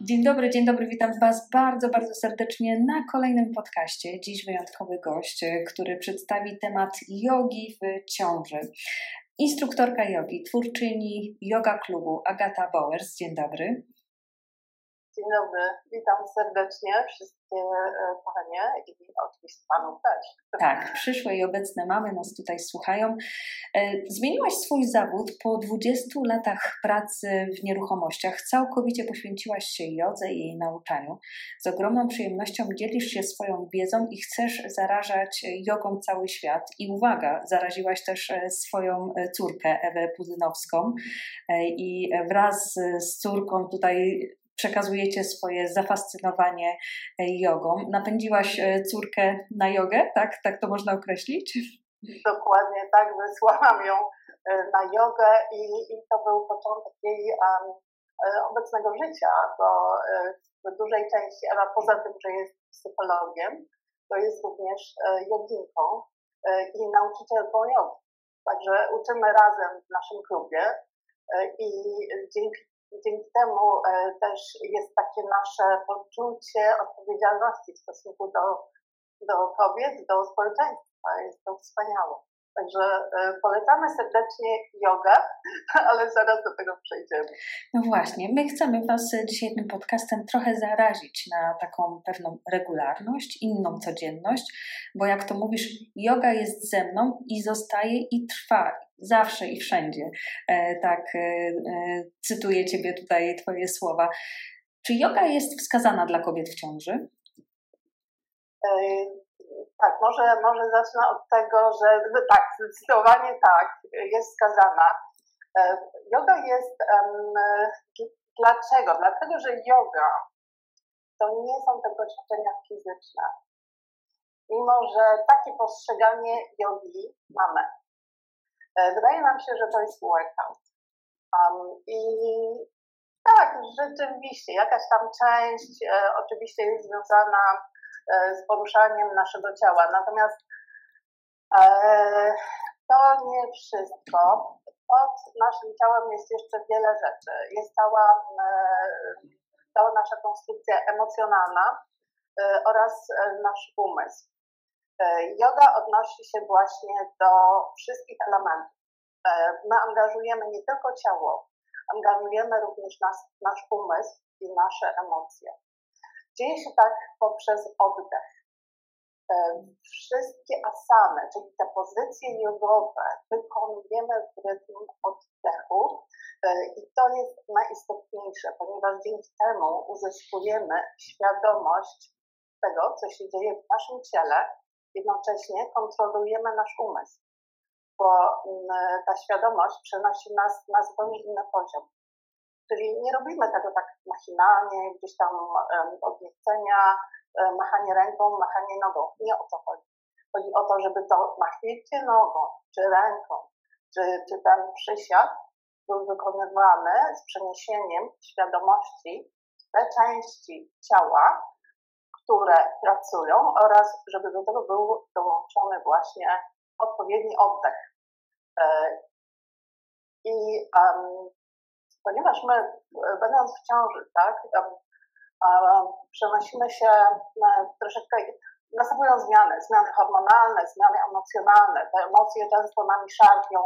Dzień dobry, dzień dobry, witam Was bardzo, bardzo serdecznie na kolejnym podcaście. Dziś wyjątkowy gość, który przedstawi temat jogi w ciąży. Instruktorka jogi, twórczyni yoga klubu Agata Bowers. Dzień dobry. Dzień dobry, witam serdecznie wszystkie e, panie i oczywiście panów też. Tak, przyszłe i obecne mamy nas tutaj słuchają. E, zmieniłaś swój zawód po 20 latach pracy w nieruchomościach. Całkowicie poświęciłaś się jodze i jej nauczaniu. Z ogromną przyjemnością dzielisz się swoją wiedzą i chcesz zarażać jogą cały świat. I uwaga, zaraziłaś też e, swoją córkę Ewę Puzynowską i wraz z córką tutaj przekazujecie swoje zafascynowanie e, jogą. Napędziłaś e, córkę na jogę, tak? Tak to można określić? Dokładnie tak, wysłałam ją e, na jogę i, i to był początek jej um, obecnego życia, bo w dużej części Ewa poza tym, że jest psychologiem, to jest również joginką i nauczycielką jogi. Także uczymy razem w naszym klubie i dzięki dzięki temu e, też jest takie nasze poczucie odpowiedzialności w stosunku do, do kobiet, do społeczeństwa. Jest to wspaniałe. Także e, polecamy serdecznie jogę, ale zaraz do tego przejdziemy. No właśnie, my chcemy Was dzisiaj tym podcastem trochę zarazić na taką pewną regularność, inną codzienność, bo jak to mówisz, yoga jest ze mną i zostaje i trwa zawsze i wszędzie. E, tak, e, cytuję Ciebie tutaj, Twoje słowa. Czy yoga jest wskazana dla kobiet w ciąży? Tak, może, może zacznę od tego, że tak, zdecydowanie tak, jest skazana. E, yoga jest, dlaczego? Dlatego, że yoga to nie są tylko ćwiczenia fizyczne. Mimo, że takie postrzeganie jogi mamy. E, wydaje nam się, że to jest workout. Um, I tak, rzeczywiście, jakaś tam część e, oczywiście jest związana z poruszaniem naszego ciała. Natomiast e, to nie wszystko. Pod naszym ciałem jest jeszcze wiele rzeczy. Jest cała, e, cała nasza konstrukcja emocjonalna oraz nasz umysł. Yoga odnosi się właśnie do wszystkich elementów. My angażujemy nie tylko ciało, angażujemy również nas, nasz umysł i nasze emocje. Dzieje się tak poprzez oddech. E, wszystkie asany, czyli te pozycje jogowe, wykonujemy w rytm oddechu e, i to jest najistotniejsze, ponieważ dzięki temu uzyskujemy świadomość tego, co się dzieje w naszym ciele, jednocześnie kontrolujemy nasz umysł, bo mm, ta świadomość przenosi nas na zupełnie inny poziom. Czyli nie robimy tego tak machinalnie, gdzieś tam od machanie ręką, machanie nogą. Nie o to chodzi. Chodzi o to, żeby to machnijcie nogą, czy ręką, czy, czy ten przysiad był wykonywany z przeniesieniem świadomości te części ciała, które pracują oraz żeby do tego był dołączony właśnie odpowiedni oddech. E, I um, ponieważ my, e, będąc w ciąży, tak, przenosimy się troszeczkę, następują zmiany, zmiany hormonalne, zmiany emocjonalne. Te emocje często nami szarpią,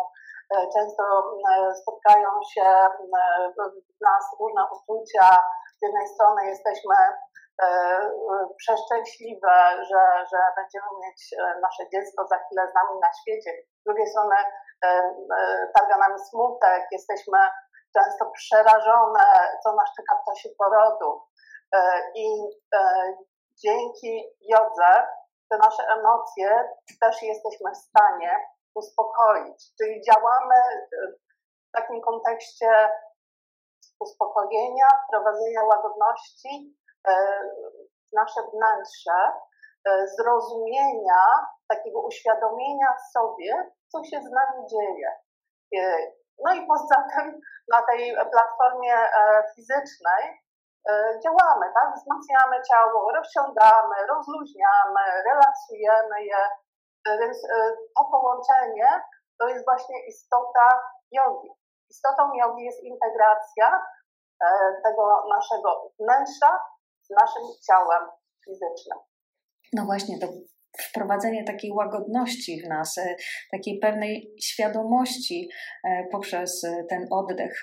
e, często e, spotkają się w nas różne uczucia. Z jednej strony jesteśmy przeszczęśliwe, że, że będziemy mieć nasze dziecko za chwilę z nami na świecie. Z drugiej strony targa nami smutek, jesteśmy często przerażone, co nas czeka w czasie porodu. E, I e, dzięki jodze te nasze emocje też jesteśmy w stanie uspokoić. Czyli działamy w takim kontekście uspokojenia, prowadzenia łagodności w e, nasze wnętrze, zrozumienia, takiego uświadomienia sobie, co się z nami dzieje. No i poza tym na tej platformie e, fizycznej e, działamy, tak? Wzmacniamy ciało, rozciągamy, rozluźniamy, relaksujemy je. Więc to połączenie to jest właśnie istota jogi. Istotą jogi jest integracja tego naszego wnętrza z naszym ciałem fizycznym. No właśnie, to wprowadzenie takiej łagodności w nas, e, takiej pewnej świadomości e, poprzez e, ten oddech.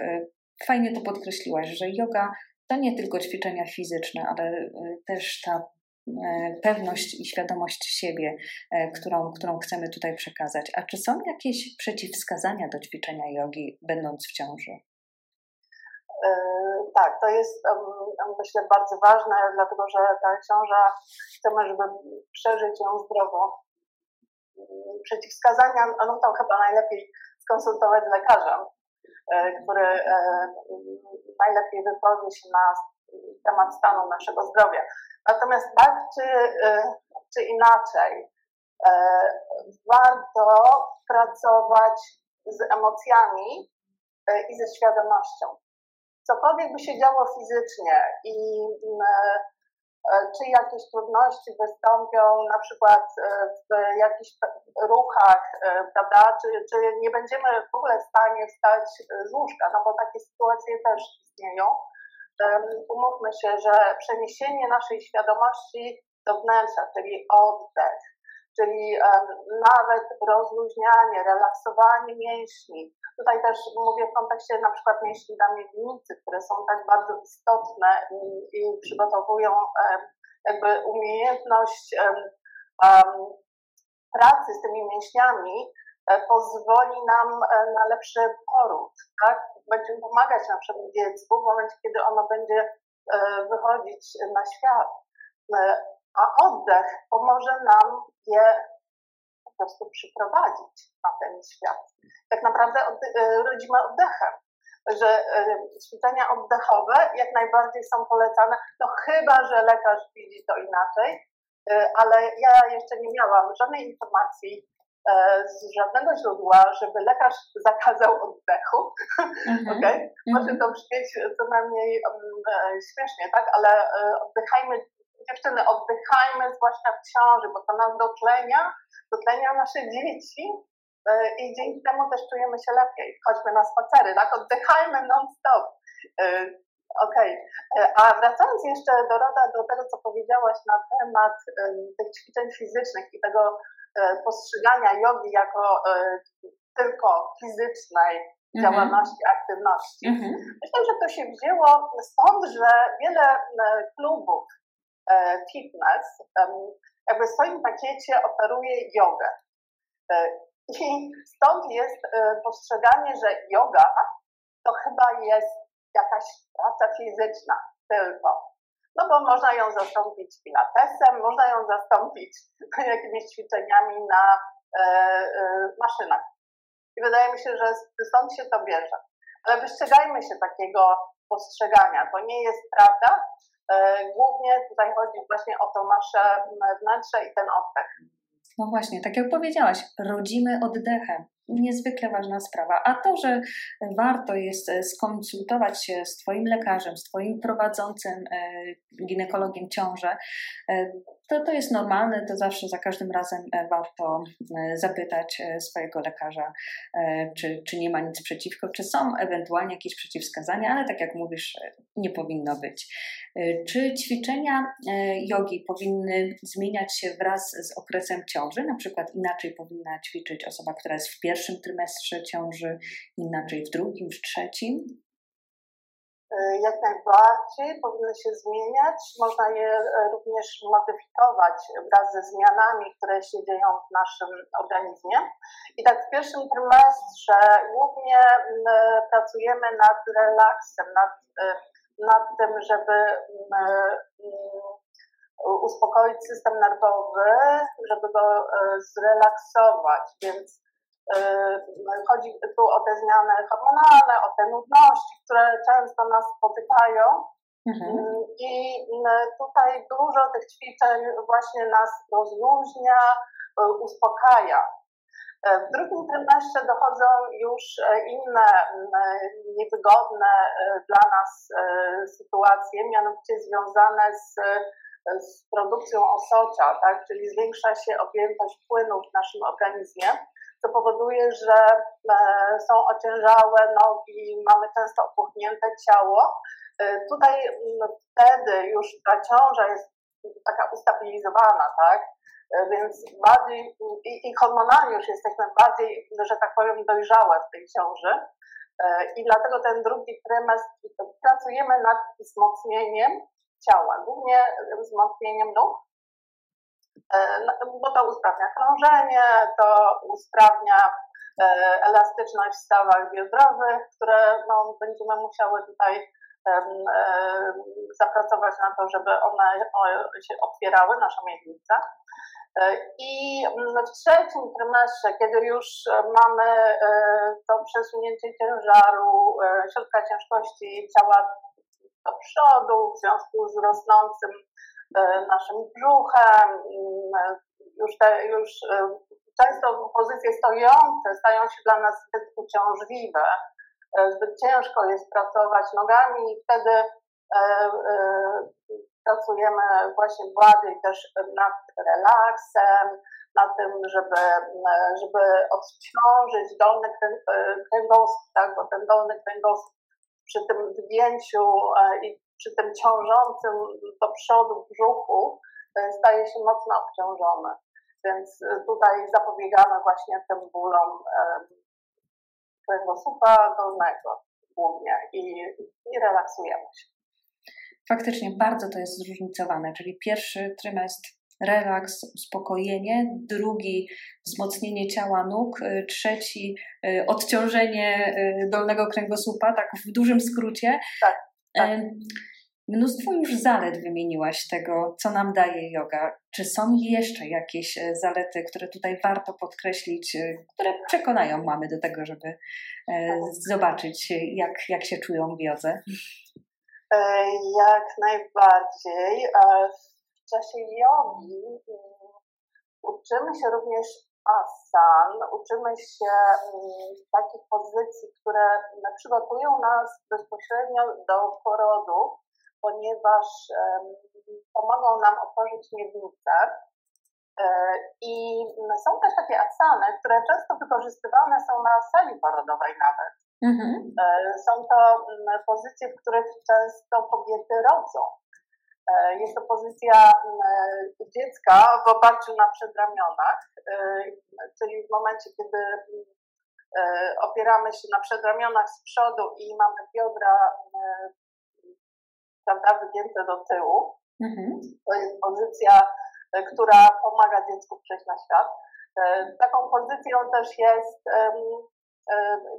Fajnie to podkreśliłaś, że yoga to nie tylko ćwiczenia fizyczne, ale też ta pewność i świadomość siebie, którą, którą chcemy tutaj przekazać. A czy są jakieś przeciwwskazania do ćwiczenia jogi, będąc w ciąży? Tak, to jest myślę bardzo ważne, dlatego że ta ciąża chcemy, żeby przeżyć ją zdrowo. Przeciwwskazania, no to chyba najlepiej skonsultować z lekarzem, e, który e, najlepiej wypowie się na temat stanu naszego zdrowia. Natomiast tak czy, e, czy inaczej, warto pracować z emocjami i ze świadomością cokolwiek by się działo fizycznie i mm, e, e, czy jakieś trudności wystąpią na przykład e, w jakichś ruchach, prawda, czy, czy nie będziemy w ogóle w stanie wstać z łóżka, no bo takie sytuacje też istnieją. Umówmy się, że przeniesienie naszej świadomości do wnętrza, czyli oddech, czyli nawet rozluźnianie, relaksowanie mięśni. Tutaj też mówię w kontekście na przykład mięśni na miednicy, które są tak bardzo istotne i, i przygotowują jakby umiejętność pracy z tymi mięśniami e, pozwoli nam e, na lepszy poród, tak? Pomagać na przykład dziecku w momencie, kiedy ono będzie e, wychodzić na świat a oddech pomoże nam je po prostu przyprowadzić na ten świat. Tak naprawdę e, rodzimy oddechem, że e, ćwiczenia oddechowe jak najbardziej są polecane, no chyba, że lekarz widzi to inaczej, e, ale ja jeszcze nie miałam żadnej informacji z żadnego źródła, żeby lekarz zakazał oddechu. Mm-hmm. okay? Może mhm. to brzmieć co najmniej um, śmiesznie, tak? Ale oddychajmy dziewczyny, oddychajmy, zwłaszcza w ciąży, bo to nas dotlenia, dotlenia nasze dzieci e, i dzięki temu też czujemy się lepiej. Chodźmy na spacery, tak? Oddychajmy non-stop. E, okej, okay. E, a wracając jeszcze do Roda, do tego, co powiedziałaś na temat tych ćwiczeń fizycznych i tego postrzegania jogi jako tylko fizycznej mhm. działalności, aktywności. Mm -hmm. Myślę, że to się wzięło stąd, że wiele klubów fitness jakby w swoim pakiecie oferuje jogę. E, I stąd jest e, postrzeganie, że yoga to chyba jest jakaś praca fizyczna tylko. No bo można ją zastąpić pilatesem, można ją zastąpić jakimiś ćwiczeniami na maszynach. I wydaje mi się, że stąd się to bierze. Ale wystrzegajmy się takiego postrzegania. To nie jest prawda, E, głównie tutaj chodzi właśnie o to nasze wnętrze i ten oddech. No właśnie, tak jak powiedziałaś, rodzimy oddechem niezwykle ważna sprawa. A to, że warto jest e, skonsultować się z Twoim lekarzem, z Twoim prowadzącym e, ginekologiem ciążę, e, to, to jest normalne, to zawsze za każdym razem warto zapytać swojego lekarza, czy, czy nie ma nic przeciwko, czy są ewentualnie jakieś przeciwwskazania, ale tak jak mówisz, nie powinno być. Czy ćwiczenia jogi powinny zmieniać się wraz z okresem ciąży? Na przykład inaczej powinna ćwiczyć osoba, która jest w pierwszym pierwszym trymestrze ciąży, inaczej w drugim, w trzecim? E, jak najbardziej powinny się zmieniać. Można je e, również modyfikować wraz ze zmianami, które się dzieją w naszym organizmie. I tak w pierwszym trymestrze głównie pracujemy nad relaksem, nad, e, nad tym, żeby uspokoić system nerwowy, żeby go zrelaksować. Więc E, chodzi tu o te zmiany hormonalne, o te nudności, które często nas spotykają. Mhm. Mm, I mm, tutaj dużo tych ćwiczeń właśnie nas rozluźnia, e, uspokaja. E, w drugim trymestrze dochodzą już inne mm, niewygodne dla nas sytuacje, mianowicie związane z z produkcją osocza, tak? czyli zwiększa się objętość płynów w naszym organizmie, co powoduje, że e, są ociężałe nogi, mamy często opuchnięte ciało. E, tutaj wtedy już ta ciąża jest taka ustabilizowana, tak? E, więc bardziej i, i hormonalnie już jesteśmy bardziej, że tak powiem, dojrzałe w tej ciąży. I dlatego ten drugi trymestr pracujemy nad wzmocnieniem ciała, głównie wzmocnieniem nóg, bo to usprawnia krążenie, to usprawnia e, elastyczność w stawach biodrowych, które no, będziemy musiały tutaj zapracować na to, żeby one się otwierały, nasza miednica. E, I w trzecim trymestrze, kiedy już mamy e, to przesunięcie ciężaru, środka ciężkości ciała do przodu w związku z rosnącym E, naszym brzuchem, mm, już, te, już e, często pozycje stojące stają się dla nas zbyt uciążliwe, e, zbyt ciężko jest pracować nogami i wtedy pracujemy właśnie bardziej też nad relaksem, na tym, żeby, żeby odciążyć dolny kręgosłup, tak, bo ten dolny kręgosłup przy tym wgięciu i przy tym ciążącym do przodu brzuchu e, staje się mocno obciążony. Więc e, tutaj zapobiegamy właśnie tym bólom e, kręgosłupa dolnego głównie i, i relaksujemy się. Faktycznie bardzo to jest zróżnicowane, czyli pierwszy trymestr relaks, uspokojenie, drugi wzmocnienie ciała nóg, trzeci odciążenie dolnego kręgosłupa, tak w dużym skrócie. Tak. tak. Mnóstwo już zalet wymieniłaś tego, co nam daje yoga. Czy są jeszcze jakieś e, zalety, które tutaj warto podkreślić, e, które przekonają mamy do tego, żeby e, zobaczyć, jak, jak się czują w jodze? Jak najbardziej. W czasie jogi mm, uczymy się również asan, uczymy się mm, takich pozycji, które przygotują nas bezpośrednio do porodu ponieważ pomogą nam otworzyć miednicę. E, I są też takie asany, które często wykorzystywane są na sali porodowej nawet. Mhm. E, są to mm, pozycje, w których często kobiety rodzą. E, jest to pozycja mm, dziecka w oparciu na przedramionach, czyli w momencie, kiedy mm, opieramy się na przedramionach z przodu i mamy biodra prawda, wygięte do tyłu. Mhm. To jest pozycja, e, która pomaga dziecku przejść na świat. E, taką pozycją też jest, e,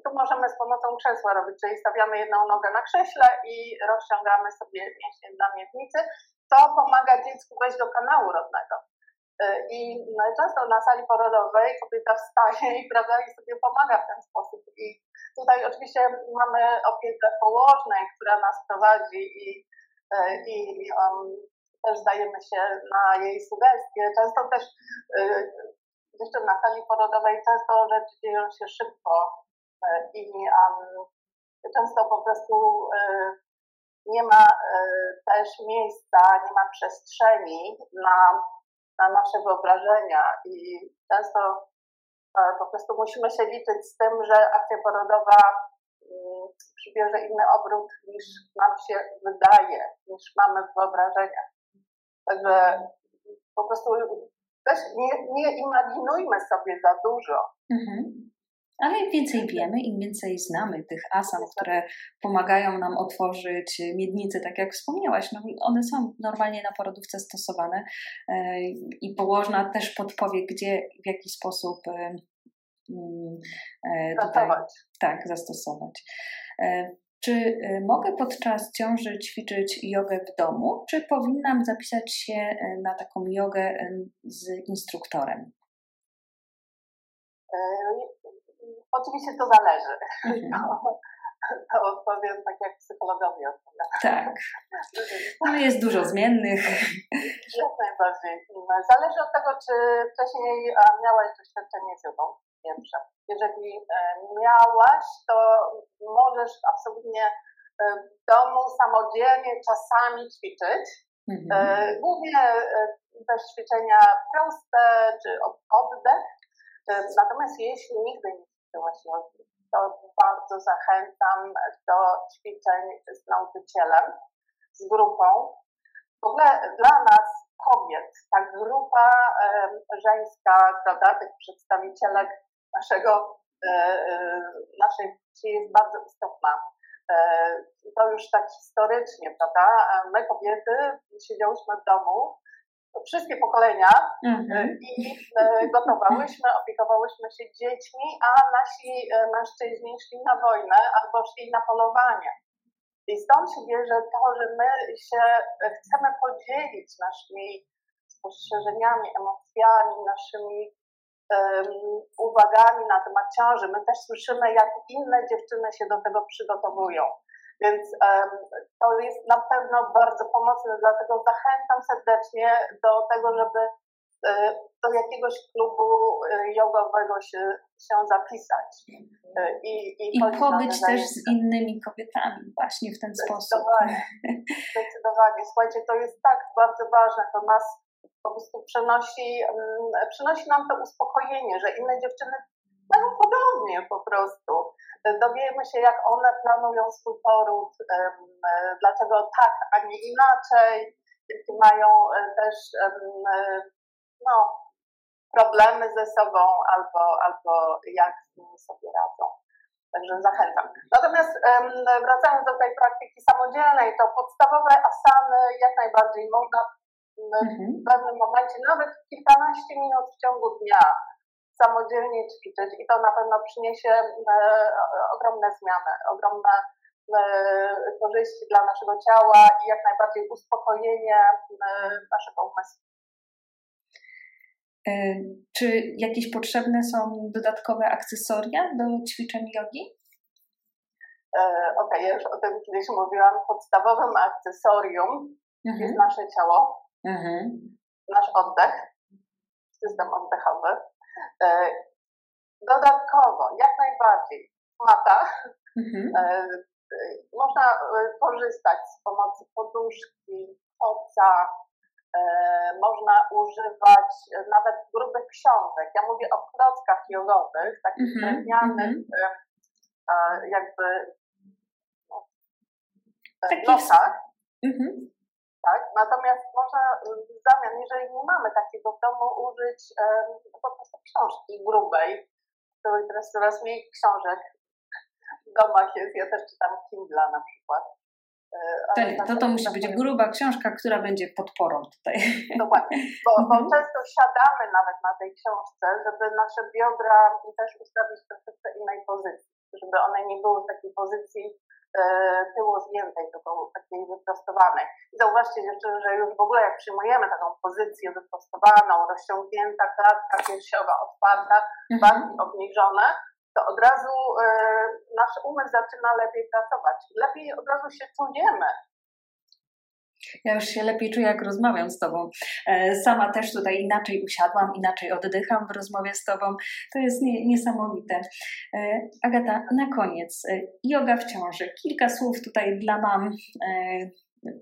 tu możemy z pomocą krzesła robić, czyli stawiamy jedną nogę na krześle i rozciągamy sobie mięśnie na miednicy. To pomaga dziecku wejść do kanału rodnego. I często na sali porodowej kobieta wstaje i, prawda, i sobie pomaga w ten sposób. I tutaj oczywiście mamy opiekę położnej, która nas prowadzi i E, i um, też zdajemy się na jej sugestie. Często też jeszcze na sali porodowej często rzeczy dzieją się szybko y, i um, często po prostu y, nie ma też miejsca, nie ma przestrzeni na, na nasze wyobrażenia i często po prostu musimy się liczyć z tym, że akcja porodowa przybierze inny obrót niż nam się wydaje, niż mamy w wyobrażeniach. Także po prostu też nie, nie imaginujmy sobie za dużo. Mhm. Ale im więcej wiemy, im więcej znamy tych asan, które pomagają nam otworzyć miednice, tak jak wspomniałaś, no one są normalnie na porodówce stosowane e, i położna też podpowie, gdzie, w jaki sposób e, mm, e, tutaj, tak, zastosować. E, czy e, mogę podczas ciąży ćwiczyć jogę w domu, czy powinnam zapisać się e, na taką jogę z instruktorem? Oczywiście to zależy. Mhm. To, odpowiem tak, jak psychologowie odpowiadają. Tak. No jest dużo zmiennych. Jak najbardziej. Zależy od tego, czy wcześniej miałaś doświadczenie z jogą pierwsze. Jeżeli e, miałaś, to możesz absolutnie e, w domu samodzielnie czasami ćwiczyć. Mhm. Głównie też ćwiczenia proste czy oddech. Natomiast jeśli nigdy nie ćwiczyłaś jogi, to bardzo zachęcam do ćwiczeń z nauczycielem, z grupą. W ogóle dla nas, kobiet, ta grupa żeńska, prawda, tych przedstawicielek naszego, e, e, naszej wsi jest bardzo istotna. E, to już tak historycznie, prawda? My kobiety siedziałyśmy w domu, wszystkie pokolenia mm-hmm. i gotowałyśmy, opiekowałyśmy się dziećmi, a nasi mężczyźni szli na wojnę albo szli na polowanie. I stąd się bierze to, że my się chcemy podzielić naszymi spostrzeżeniami, emocjami, naszymi uwagami na temat ciąży. My też słyszymy, jak inne dziewczyny się do tego przygotowują. Więc to jest na pewno bardzo pomocne, dlatego zachęcam serdecznie do tego, żeby e, do jakiegoś klubu e, jogowego się, się zapisać. E, I, i, I pobyć też z innymi kobietami właśnie w ten sposób. Zdecydowanie. Słuchajcie, to jest tak bardzo ważne. To nas po prostu przynosi, mm, przynosi nam to uspokojenie, że inne dziewczyny mają podobnie po prostu. Dowiemy się, jak one planują swój poród, dlaczego tak, a nie inaczej, jakie mają e, też no, problemy ze sobą albo, albo jak z nimi sobie radzą. Także zachęcam. Natomiast wracając do tej praktyki samodzielnej, to podstawowe asany jak najbardziej można mhm. w pewnym momencie, nawet kilkanaście minut w ciągu dnia samodzielnie ćwiczyć i to na pewno przyniesie e, ogromne zmiany, ogromne e, korzyści dla naszego ciała i jak najbardziej uspokojenie e, naszego umysłu. E, czy jakieś potrzebne są dodatkowe akcesoria do ćwiczeń jogi? E, okej, okay, ja już o tym kiedyś mówiłam. Podstawowym akcesorium mhm. jest nasze ciało, mhm. nasz oddech, system oddechowy. E, dodatkowo, jak najbardziej, mata. Mhm. Można korzystać z pomocy poduszki, koca, E, można używać nawet grubych książek. Ja mówię o klockach jogowych, takich -hmm, drewnianych, -hmm. jakby no, notach. Mm -hmm. Tak? Natomiast można w zamian, jeżeli nie mamy takiego w domu, użyć po prostu książki grubej, której teraz coraz mniej książek w domach jest. Ja też czytam Kindle na przykład. Tak, to, to musi być gruba książka, która będzie podporą tutaj. Dokładnie, bo, bo mhm. często siadamy nawet na tej książce, żeby nasze biodra też ustawić w troszeczkę innej pozycji, żeby one nie były w takiej pozycji e, tyłu zgiętej, tylko takiej wyprostowanej. Zauważcie dziewczyny, że już w ogóle jak przyjmujemy taką pozycję wyprostowaną, rozciągnięta klatka piersiowa otwarta, mhm. barki obniżone, to od razu e, nasz umysł zaczyna lepiej pracować. Lepiej od razu się czujemy. Ja już się lepiej czuję, jak rozmawiam z Tobą. E, sama też tutaj inaczej usiadłam, inaczej oddycham w rozmowie z Tobą. To jest nie, niesamowite. E, Agata, na koniec, yoga w ciąży. Kilka słów tutaj dla mam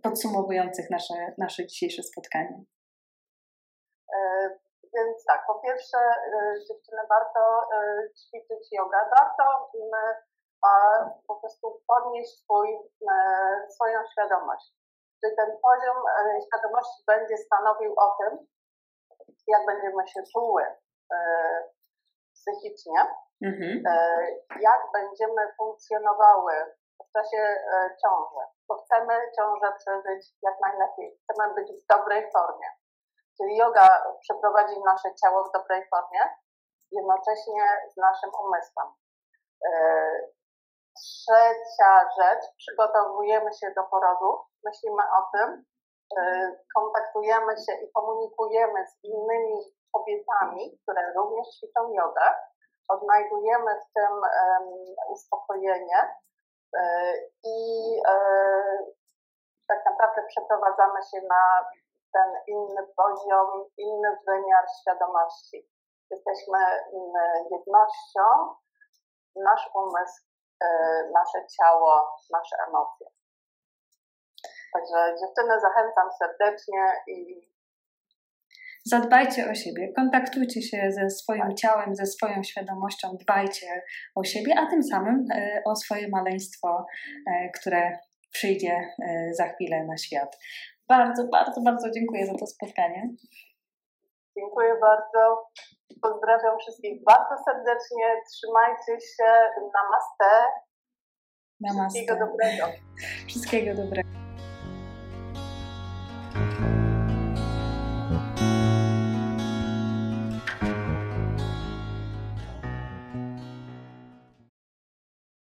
podsumowujących nasze, nasze dzisiejsze spotkanie. Więc tak, po pierwsze dziewczyny warto ćwiczyć jogę, warto po prostu podnieść swój, swoją świadomość. Czyli ten poziom świadomości będzie stanowił o tym, jak będziemy się czuły psychicznie, mhm. jak będziemy funkcjonowały w czasie ciąży, bo chcemy ciążę przeżyć jak najlepiej, chcemy być w dobrej formie. Czyli yoga przeprowadzi nasze ciało w dobrej formie, jednocześnie z naszym umysłem. Trzecia rzecz, przygotowujemy się do porodu, myślimy o tym, e, kontaktujemy się i komunikujemy z innymi kobietami, które również ćwiczą jogę, odnajdujemy w tym uspokojenie e, i tak naprawdę przeprowadzamy się na ten inny poziom, inny wymiar świadomości. Jesteśmy jednością, nasz umysł, nasze ciało, nasze emocje. Także dziewczyny zachęcam serdecznie i zadbajcie o siebie, kontaktujcie się ze swoim ciałem, ze swoją świadomością, dbajcie o siebie, a tym samym e, o swoje maleństwo, e, które przyjdzie e, za chwilę na świat. Bardzo, bardzo, bardzo dziękuję za to spotkanie. Dziękuję bardzo. Pozdrawiam wszystkich bardzo serdecznie. Trzymajcie się. Namaste. Namaste. Wszystkiego dobrego. Wszystkiego dobrego.